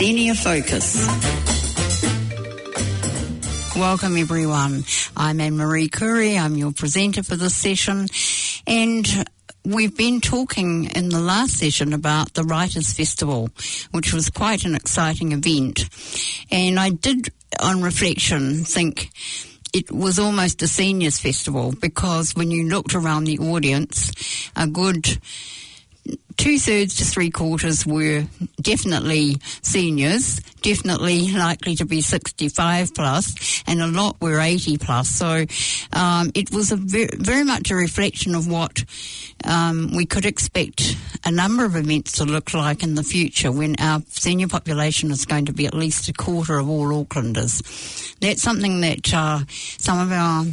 Senior Focus. Welcome everyone. I'm Anne Marie Curry. I'm your presenter for this session and we've been talking in the last session about the Writers' Festival, which was quite an exciting event. And I did, on reflection, think it was almost a seniors festival because when you looked around the audience, a good two thirds to three quarters were definitely seniors, definitely likely to be 65 plus, and a lot were 80 plus. So um, it was very, much a reflection of what um, we could expect a number of events to look like in the future when our senior population is going to be at least a quarter of all Aucklanders. That's something that uh, some of our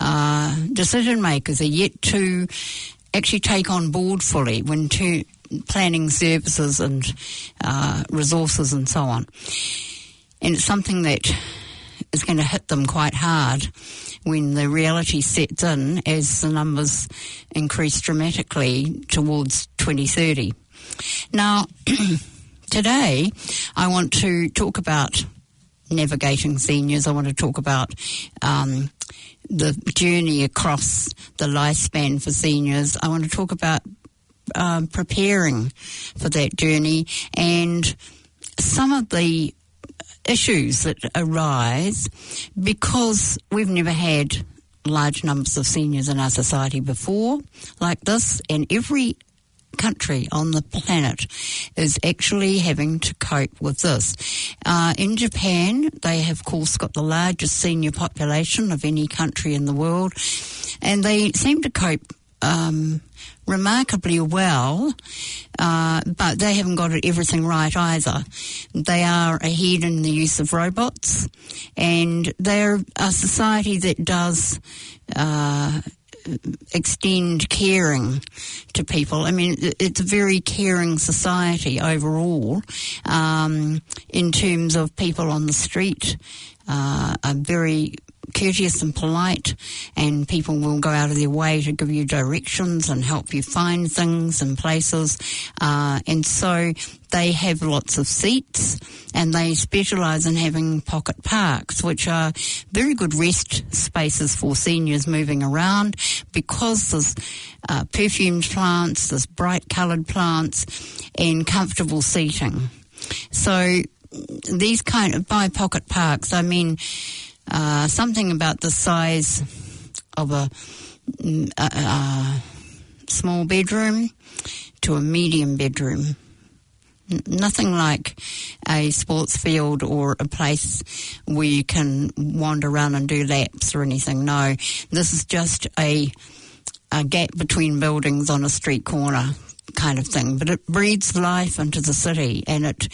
uh, decision makers are yet to actually take on board fully when to planning services and uh, resources and so on. And it's something that is going to hit them quite hard when the reality sets in as the numbers increase dramatically towards 2030. Now, today I want to talk about navigating seniors. I want to talk about um, the journey across the lifespan for seniors. I want to talk about um, preparing for that journey and some of the issues that arise because we've never had large numbers of seniors in our society before like this and every country on the planet is actually having to cope with this. Uh, in Japan, they have, of course, got the largest senior population of any country in the world, and they seem to cope um, remarkably well, uh, but they haven't got everything right either. They are ahead in the use of robots, and they're a society that does. Uh, extend caring to people. I mean, it's a very caring society overall um, in terms of people on the street uh, are very courteous and polite, and people will go out of their way to give you directions and help you find things and places. Uh, and so they have lots of seats, and they specialise in having pocket parks, which are very good rest spaces for seniors moving around because there's uh, perfumed plants, there's bright coloured plants, and comfortable seating. So these kind of by pocket parks, I mean uh, something about the size of a, mm, a, a, small bedroom to a medium bedroom. Nothing like a sports field or a place where you can wander around and do laps or anything. No, this is just a a gap between buildings on a street corner kind of thing, but it breathes life into the city and it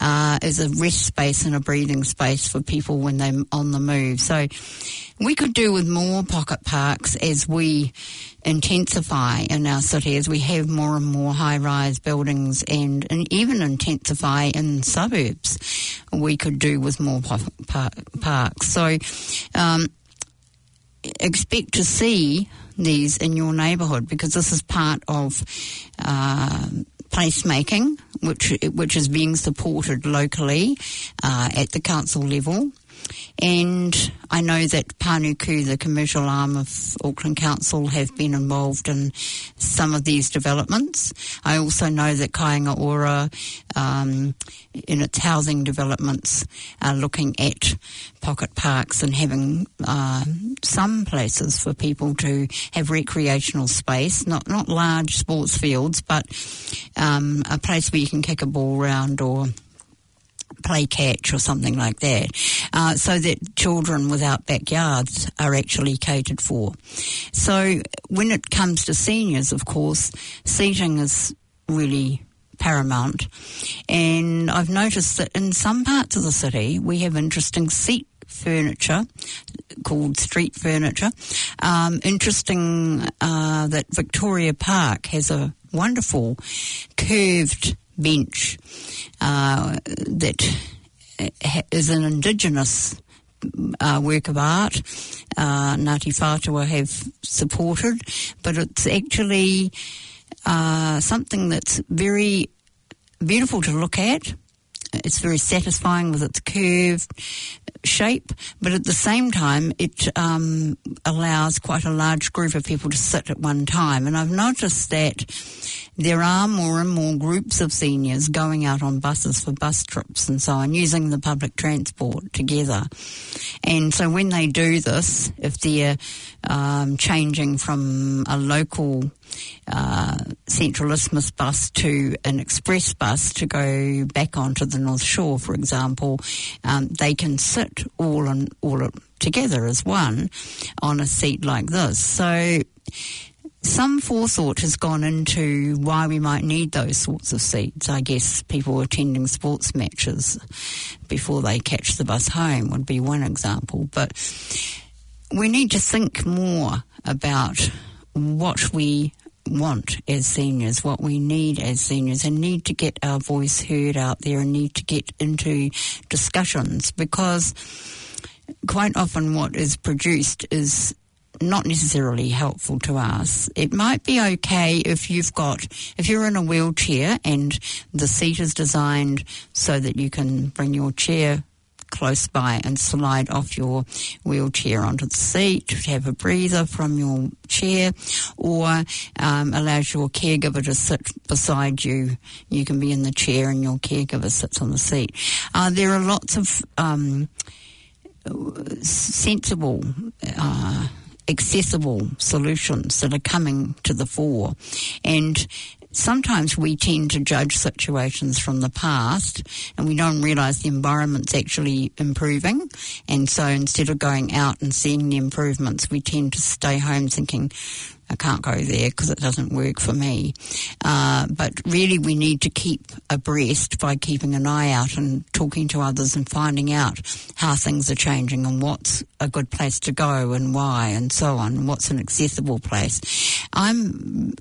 uh, is a rest space and a breathing space for people when they're on the move. So we could do with more pocket parks as we intensify in our city, as we have more and more high-rise buildings and, and even intensify in suburbs. We could do with more parks. So um, expect to see these in your neighbourhood because this is part of uh, placemaking, which which is being supported locally uh, at the council level. And I know that Panuku, the commercial arm of Auckland Council, have been involved in some of these developments. I also know that Kāinga Ora, um, in its housing developments, are looking at pocket parks and having uh, some places for people to have recreational space, not not large sports fields, but um, a place where you can kick a ball around or play catch or something like that, uh, so that children without backyards are actually catered for. So when it comes to seniors, of course, seating is really paramount. And I've noticed that in some parts of the city, we have interesting seat furniture called street furniture. Um, interesting uh, that Victoria Park has a wonderful curved bench uh, that is an indigenous uh, work of art. Uh, Ngāti Whātua have supported, but it's actually uh, something that's very beautiful to look at. It's very satisfying with its curved shape, but at the same time, it um, allows quite a large group of people to sit at one time. And I've noticed that there are more and more groups of seniors going out on buses for bus trips and so on, using the public transport together. And so when they do this, if they're um, changing from a local uh, Central Isthmus bus to an express bus to go back onto the North Shore, for example, um, they can sit all on all together as one on a seat like this. So some forethought has gone into why we might need those sorts of seats. I guess people attending sports matches before they catch the bus home would be one example. But we need to think more about what we want as seniors, what we need as seniors, and need to get our voice heard out there and need to get into discussions because quite often what is produced is not necessarily helpful to us. It might be okay if you've got, if you're in a wheelchair and the seat is designed so that you can bring your chair close by and slide off your wheelchair onto the seat, to have a breather from your chair, or um, allows your caregiver to sit beside you. You can be in the chair and your caregiver sits on the seat. Uh, there are lots of um, sensible. Uh, accessible solutions that are coming to the fore. And sometimes we tend to judge situations from the past and we don't realise the environment's actually improving. And so instead of going out and seeing the improvements, we tend to stay home thinking, I can't go there because it doesn't work for me. Uh, but really, we need to keep abreast by keeping an eye out and talking to others and finding out how things are changing and what's a good place to go and why and so on, and what's an accessible place. I'm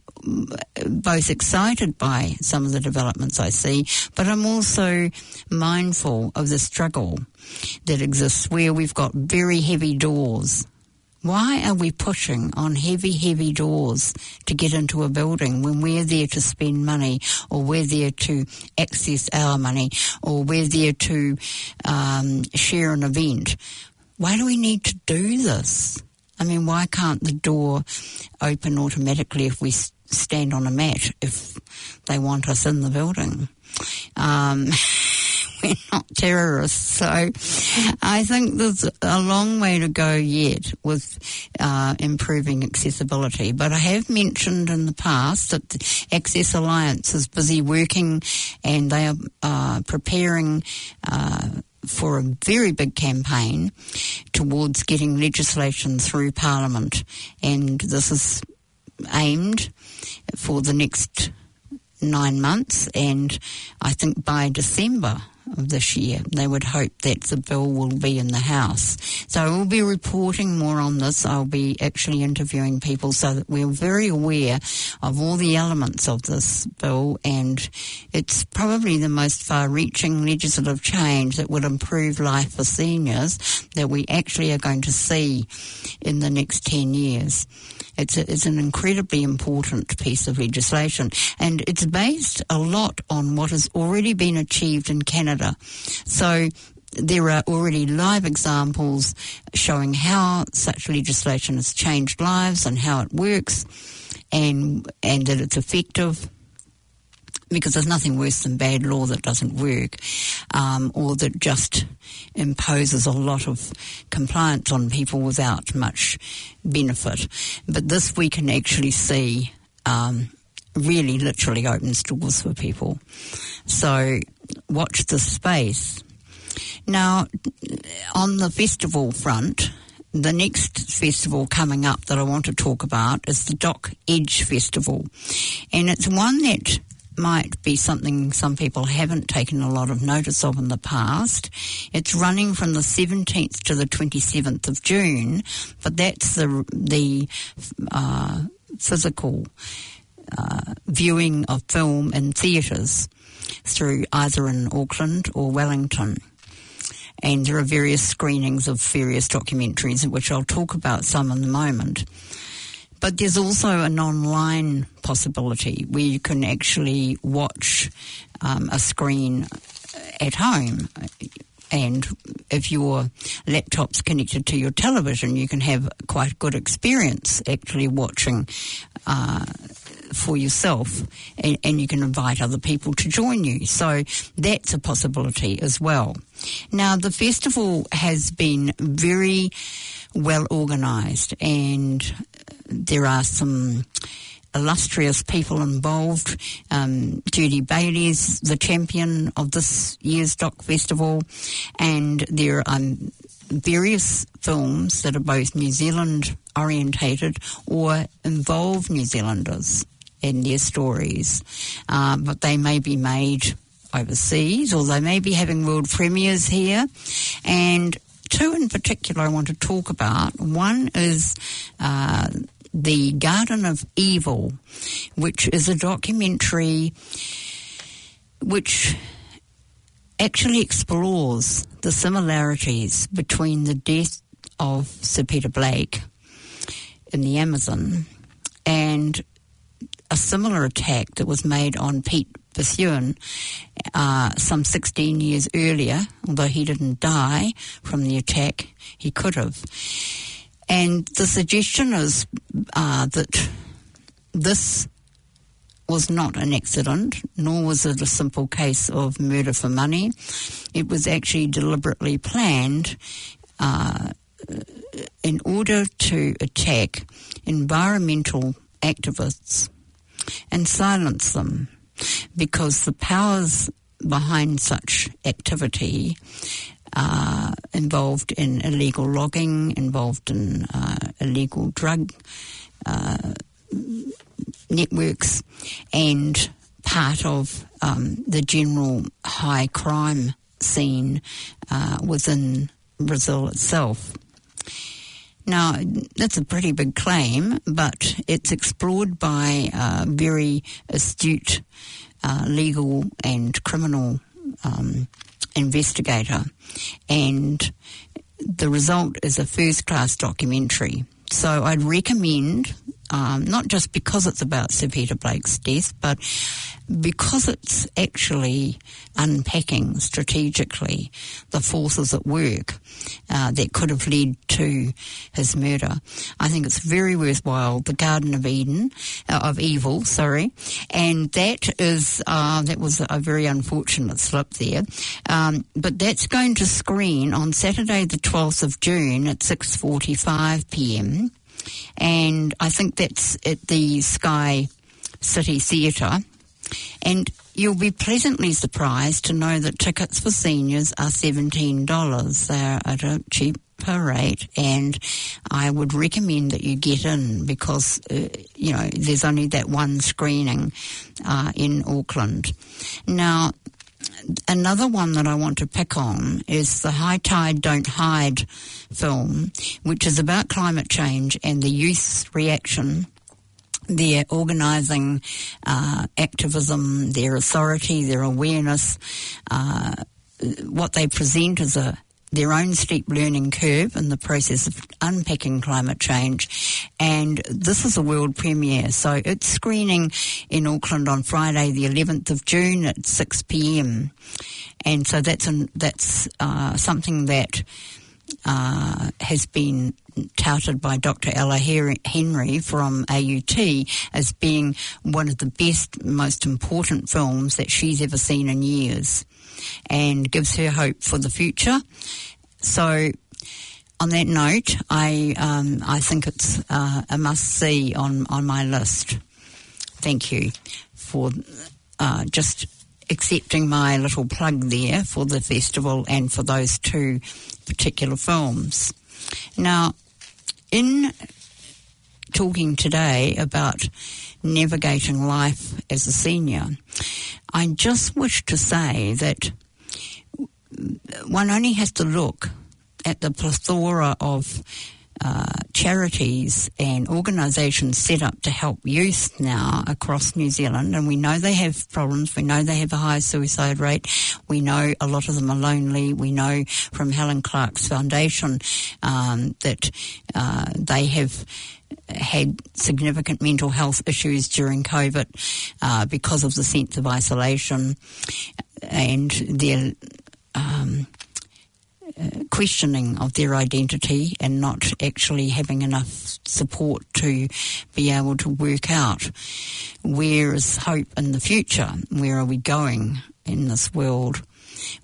both excited by some of the developments I see, but I'm also mindful of the struggle that exists where we've got very heavy doors why are we pushing on heavy, heavy doors to get into a building when we're there to spend money or we're there to access our money or we're there to um, share an event? Why do we need to do this? I mean, why can't the door open automatically if we stand on a mat if they want us in the building? Um, we're not terrorists. So I think there's a long way to go yet with uh, improving accessibility. But I have mentioned in the past that the Access Alliance is busy working and they are uh, preparing. Uh, for a very big campaign towards getting legislation through Parliament, and this is aimed for the next nine months, and I think by December of this year. They would hope that the bill will be in the House. So we'll be reporting more on this. I'll be actually interviewing people so that we're very aware of all the elements of this bill and it's probably the most far-reaching legislative change that would improve life for seniors that we actually are going to see in the next 10 years. It's, a, it's an incredibly important piece of legislation, and it's based a lot on what has already been achieved in Canada. So there are already live examples showing how such legislation has changed lives and how it works, and and that it's effective because there's nothing worse than bad law that doesn't work um, or that just imposes a lot of compliance on people without much benefit. But this we can actually see um, really literally opens doors for people. So watch the space. Now, on the festival front, the next festival coming up that I want to talk about is the Doc Edge Festival. And it's one that might be something some people haven't taken a lot of notice of in the past. It's running from the 17th to the 27th of June, but that's the the uh, physical uh, viewing of film in theatres through either in Auckland or Wellington. And there are various screenings of various documentaries, which I'll talk about some in a moment. But there's also an online possibility where you can actually watch um, a screen at home. And if your laptop's connected to your television, you can have quite a good experience actually watching uh, for yourself, and, and, you can invite other people to join you. So that's a possibility as well. Now, the festival has been very well organised, and there are some illustrious people involved. Um, Judy Bailey is the champion of this year's Doc Festival, and there are um, various films that are both New Zealand orientated or involve New Zealanders in their stories, uh, but they may be made overseas or they may be having world premieres here. And two in particular I want to talk about. One is uh, the Garden of Evil, which is a documentary which actually explores the similarities between the death of Sir Peter Blake in the Amazon and a similar attack that was made on Pete Bethune uh, some 16 years earlier, although he didn't die from the attack, he could have. And the suggestion is uh, that this was not an accident, nor was it a simple case of murder for money. It was actually deliberately planned uh, in order to attack environmental activists and silence them because the powers behind such activity uh, involved in illegal logging, involved in uh, illegal drug uh, networks, and part of um, the general high crime scene uh, within Brazil itself. Now, that's a pretty big claim, but it's explored by a very astute uh, legal and criminal um, investigator, and the result is a first class documentary. So I'd recommend, um, not just because it's about Sir Peter Blake's death, but because it's actually unpacking strategically the forces at work uh, that could have led to his murder. I think it's very worthwhile. The Garden of Eden, uh, of Evil, sorry, and that is uh, that was a very unfortunate slip there. Um, but that's going to screen on Saturday, the twelfth of June at six forty-five p.m. And I think that's at the Sky City Theatre and you'll be pleasantly surprised to know that tickets for seniors are $17. They're at a cheap rate and I would recommend that you get in because uh, you know there's only that one screening uh, in Auckland now another one that I want to pick on is the High Tide Don't Hide film which is about climate change and the youth's reaction their organising uh, activism, their authority, their awareness, uh, what they present as a their own steep learning curve in the process of unpacking climate change. And this is a world premiere. So it's screening in Auckland on Friday, the 11th of June at 6 p.m. And so that's, an, that's uh, something that uh, has been touted by Dr. Ella Henry from AUT as being one of the best, most important films that she's ever seen in years and gives her hope for the future. So, on that note, I um, I think it's uh, a must see on, on my list. Thank you for uh, just accepting my little plug there for the festival and for those two particular films. Now, in talking today about navigating life as a senior, I just wish to say that one only has to look at the plethora of uh, charities and organisations set up to help youth now across New Zealand, and we know they have problems. We know they have a high suicide rate. We know a lot of them are lonely. We know from Helen Clark's foundation um, that uh, they have had significant mental health issues during COVID uh, because of the sense of isolation and their questioning of their identity and not actually having enough support to be able to work out where is hope in the future? Where are we going in this world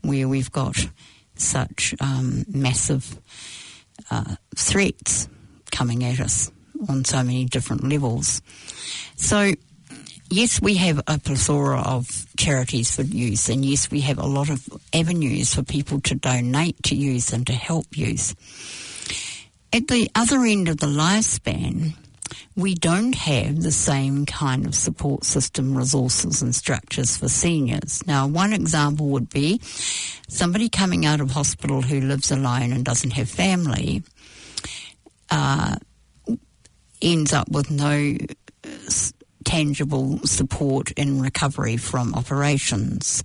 where we've got such um, massive uh, threats coming at us on so many different levels? So yes, we have a plethora of charities for youth, and yes, we have a lot of avenues for people to donate to youth and to help youth. At the other end of the lifespan, we don't have the same kind of support system resources and structures for seniors. Now, one example would be somebody coming out of hospital who lives alone and doesn't have family uh, ends up with no tangible support in recovery from operations.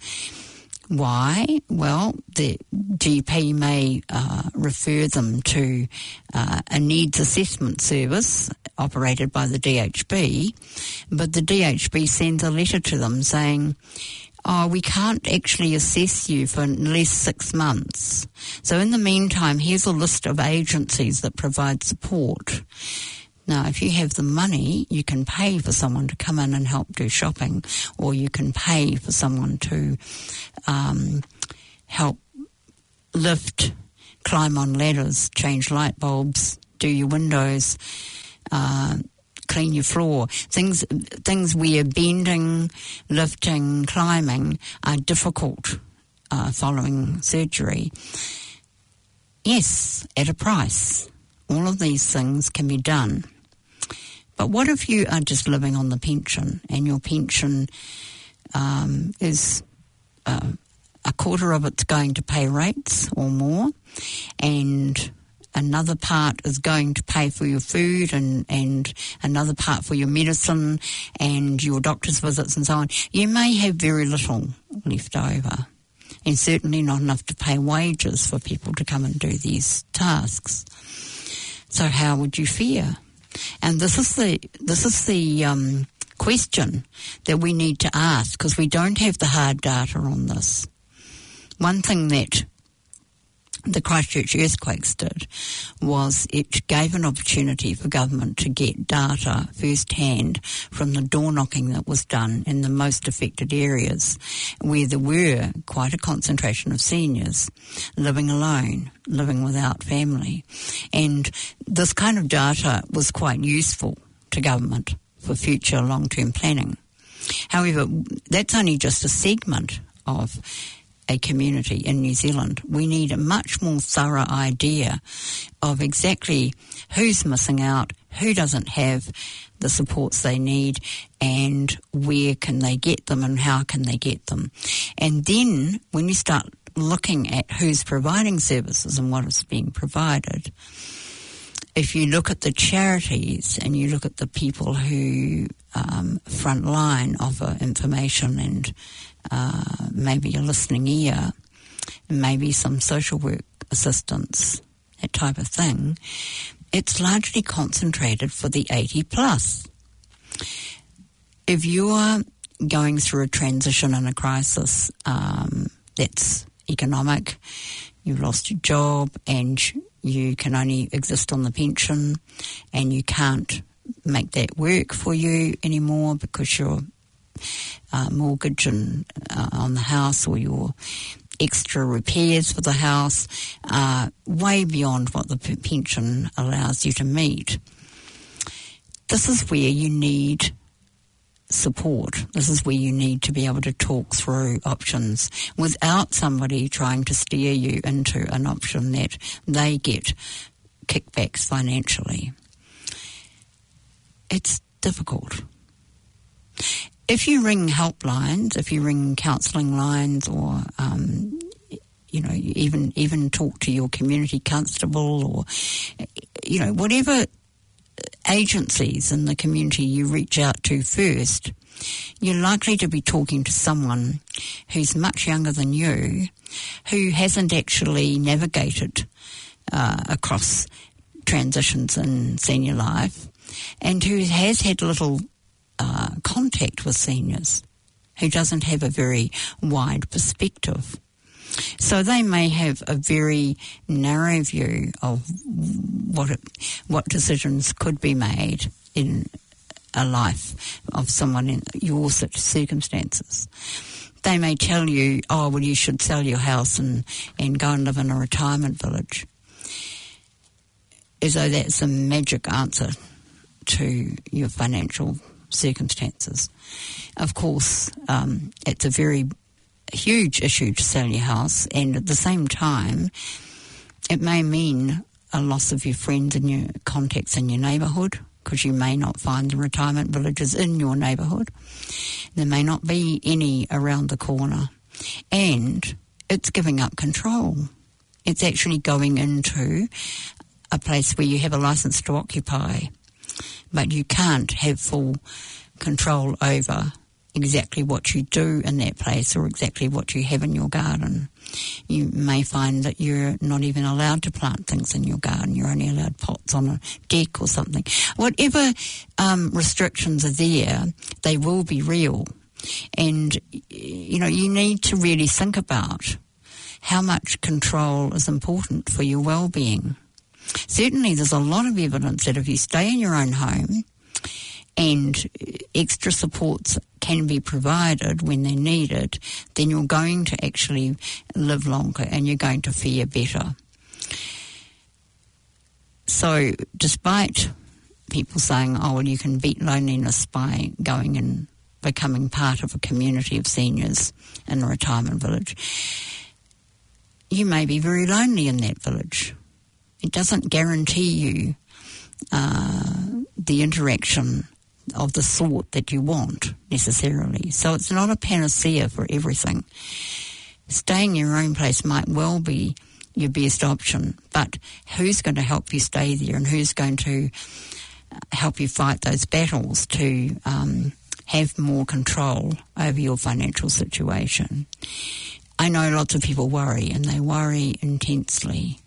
Why? Well, the GP may uh, refer them to uh, a needs assessment service operated by the DHB, but the DHB sends a letter to them saying, Oh, we can't actually assess you for at least six months. So in the meantime, here's a list of agencies that provide support. Now, if you have the money, you can pay for someone to come in and help do shopping, or you can pay for someone to um, help lift, climb on ladders, change light bulbs, do your windows, uh, clean your floor. Things, things where bending, lifting, climbing are difficult uh, following surgery. Yes, at a price. All of these things can be done. But what if you are just living on the pension and your pension um, is uh, a quarter of it's going to pay rates or more, and another part is going to pay for your food and, and another part for your medicine and your doctor's visits and so on, you may have very little left over. And certainly not enough to pay wages for people to come and do these tasks. So how would you fare? And this is the this is the um, question that we need to ask because we don't have the hard data on this. One thing that the Christchurch earthquakes did was it gave an opportunity for government to get data firsthand from the door knocking that was done in the most affected areas where there were quite a concentration of seniors living alone, living without family. And this kind of data was quite useful to government for future long-term planning. However, that's only just a segment of a community in New Zealand. We need a much more thorough idea of exactly who's missing out, who doesn't have the supports they need, and where can they get them and how can they get them. And then when you start looking at who's providing services and what is being provided, if you look at the charities and you look at the people who um, front line offer information and uh, maybe a listening ear, maybe some social work assistance, that type of thing, it's largely concentrated for the 80 plus. If you are going through a transition and a crisis um, that's economic, you've lost your job and you can only exist on the pension and you can't make that work for you anymore because you're uh, mortgage and, uh, on the house or your extra repairs for the house uh, way beyond what the pension allows you to meet. This is where you need support. This is where you need to be able to talk through options without somebody trying to steer you into an option that they get kickbacks financially. It's difficult if you ring helplines, if you ring counselling lines, or um, you know, even even talk to your community constable, or you know, whatever agencies in the community you reach out to first, you're likely to be talking to someone who's much younger than you, who hasn't actually navigated uh, across transitions in senior life, and who has had little uh, contact with seniors, who doesn't have a very wide perspective. So they may have a very narrow view of what it, what decisions could be made in a life of someone in your circumstances. They may tell you, oh, well, you should sell your house and, and go and live in a retirement village. As though that's a magic answer to your financial circumstances. Of course, um, it's a very huge issue to sell your house, and at the same time, it may mean a loss of your friends and your contacts in your neighbourhood because you may not find the retirement villages in your neighbourhood. There may not be any around the corner. And it's giving up control. It's actually going into a place where you have a license to occupy, but you can't have full control over exactly what you do in that place or exactly what you have in your garden. You may find that you're not even allowed to plant things in your garden. You're only allowed pots on a deck or something. Whatever um, restrictions are there, they will be real. And, you know, you need to really think about how much control is important for your well-being. Certainly there's a lot of evidence that if you stay in your own home, and extra supports can be provided when they're needed, then you're going to actually live longer and you're going to fare better. So, despite people saying, oh, well, you can beat loneliness by going and becoming part of a community of seniors in a retirement village, you may be very lonely in that village. It doesn't guarantee you uh, the interaction of the sort that you want necessarily. So it's not a panacea for everything. Staying in your own place might well be your best option, but who's going to help you stay there and who's going to uh, help you fight those battles to um, have more control over your financial situation? I know lots of people worry and they worry intensely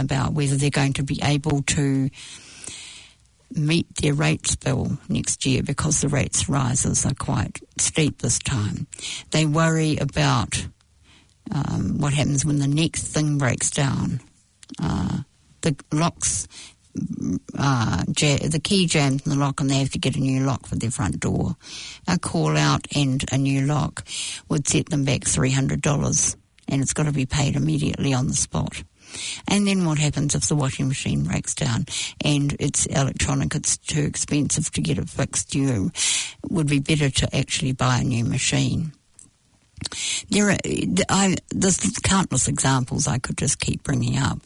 about whether they're going to be able to meet their rates bill next year because the rates rises are quite steep this time. They worry about um, what happens when the next thing breaks down. Uh, the locks, uh, ja- the key jams in the lock and they have to get a new lock for their front door. A call out and a new lock would set them back $300 and it's got to be paid immediately on the spot. And then what happens if the washing machine breaks down and it's electronic, it's too expensive to get it fixed? You would be better to actually buy a new machine. There are I, there's countless examples I could just keep bringing up,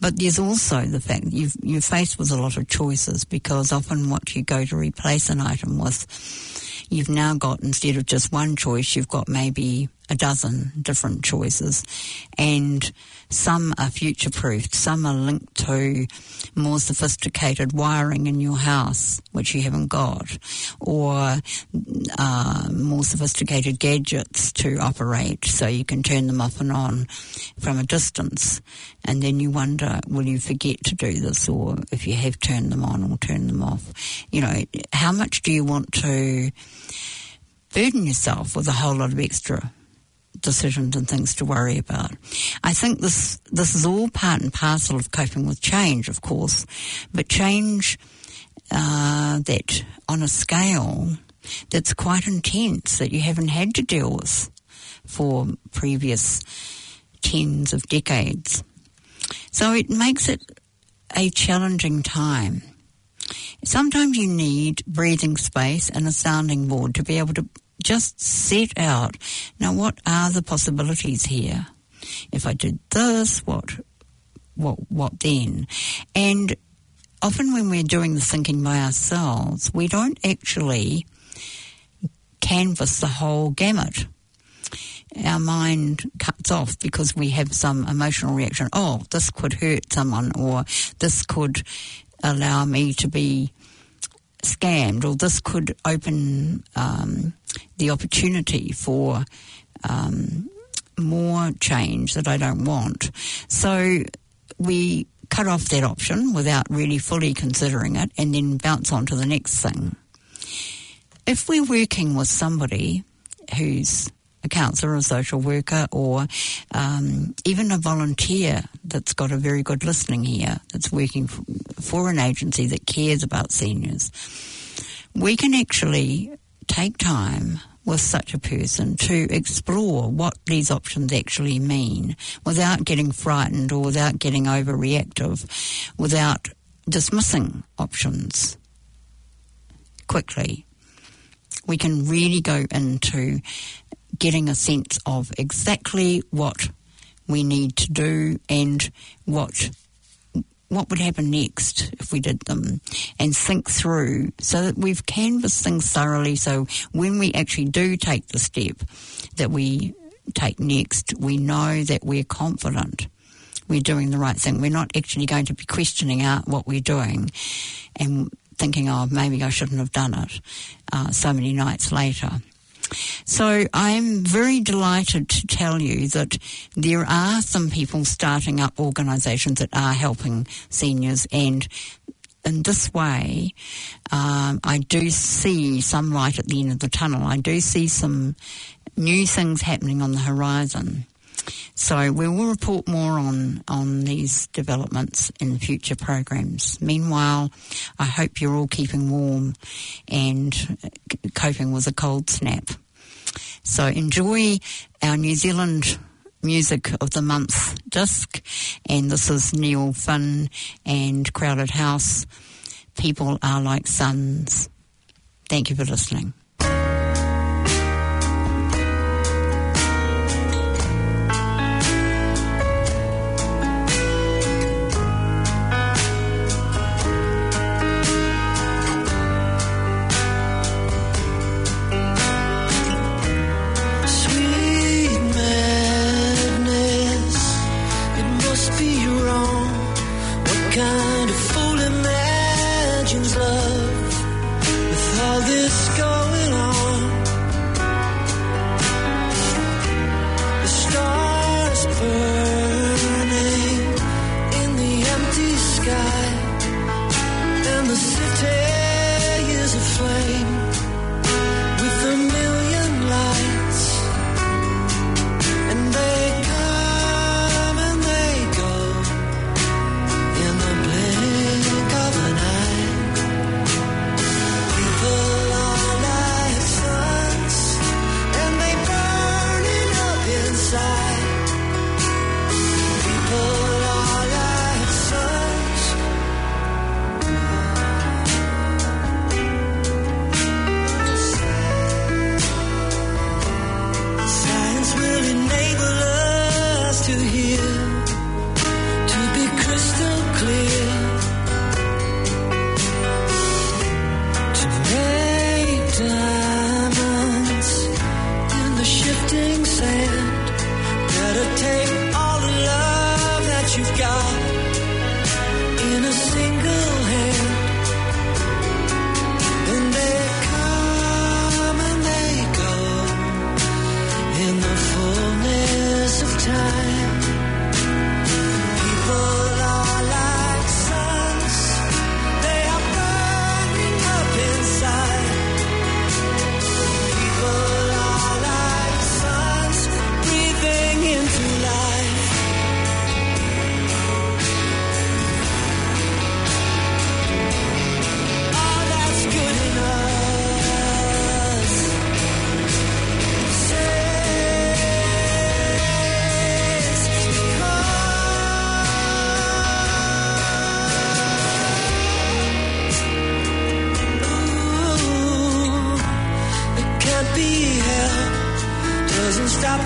but there's also the fact that you've, you're faced with a lot of choices because often what you go to replace an item with, you've now got instead of just one choice, you've got maybe a dozen different choices, and some are future proofed, some are linked to more sophisticated wiring in your house, which you haven't got, or uh, more sophisticated gadgets to operate so you can turn them off and on from a distance. And then you wonder, will you forget to do this, or if you have turned them on or turn them off? You know, how much do you want to burden yourself with a whole lot of extra decisions and things to worry about. I think this this is all part and parcel of coping with change, of course, but change uh, that on a scale that's quite intense that you haven't had to deal with for previous tens of decades. So it makes it a challenging time. Sometimes you need breathing space and a sounding board to be able to just set out now what are the possibilities here? If I did this, what what what then? And often when we're doing the thinking by ourselves, we don't actually canvass the whole gamut. Our mind cuts off because we have some emotional reaction. Oh, this could hurt someone, or this could allow me to be scammed, or this could open um, the opportunity for um, more change that I don't want. So we cut off that option without really fully considering it and then bounce on to the next thing. If we're working with somebody who's a counsellor, a social worker, or um, even a volunteer that's got a very good listening ear, that's working for an agency that cares about seniors, we can actually take time with such a person to explore what these options actually mean without getting frightened or without getting overreactive, without dismissing options quickly. We can really go into getting a sense of exactly what we need to do and what what would happen next if we did them and think through so that we've canvassed things thoroughly so when we actually do take the step that we take next, we know that we're confident we're doing the right thing. We're not actually going to be questioning out what we're doing and thinking, oh, maybe I shouldn't have done it uh, so many nights later. So I'm very delighted to tell you that there are some people starting up organisations that are helping seniors and in this way, um, I do see some light at the end of the tunnel. I do see some new things happening on the horizon. So we will report more on, on these developments in future programs. Meanwhile, I hope you're all keeping warm and coping with a cold snap. So enjoy our New Zealand music of the month disc. And this is Neil Finn and Crowded House. People are like suns. Thank you for listening.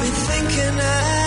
Me thinking I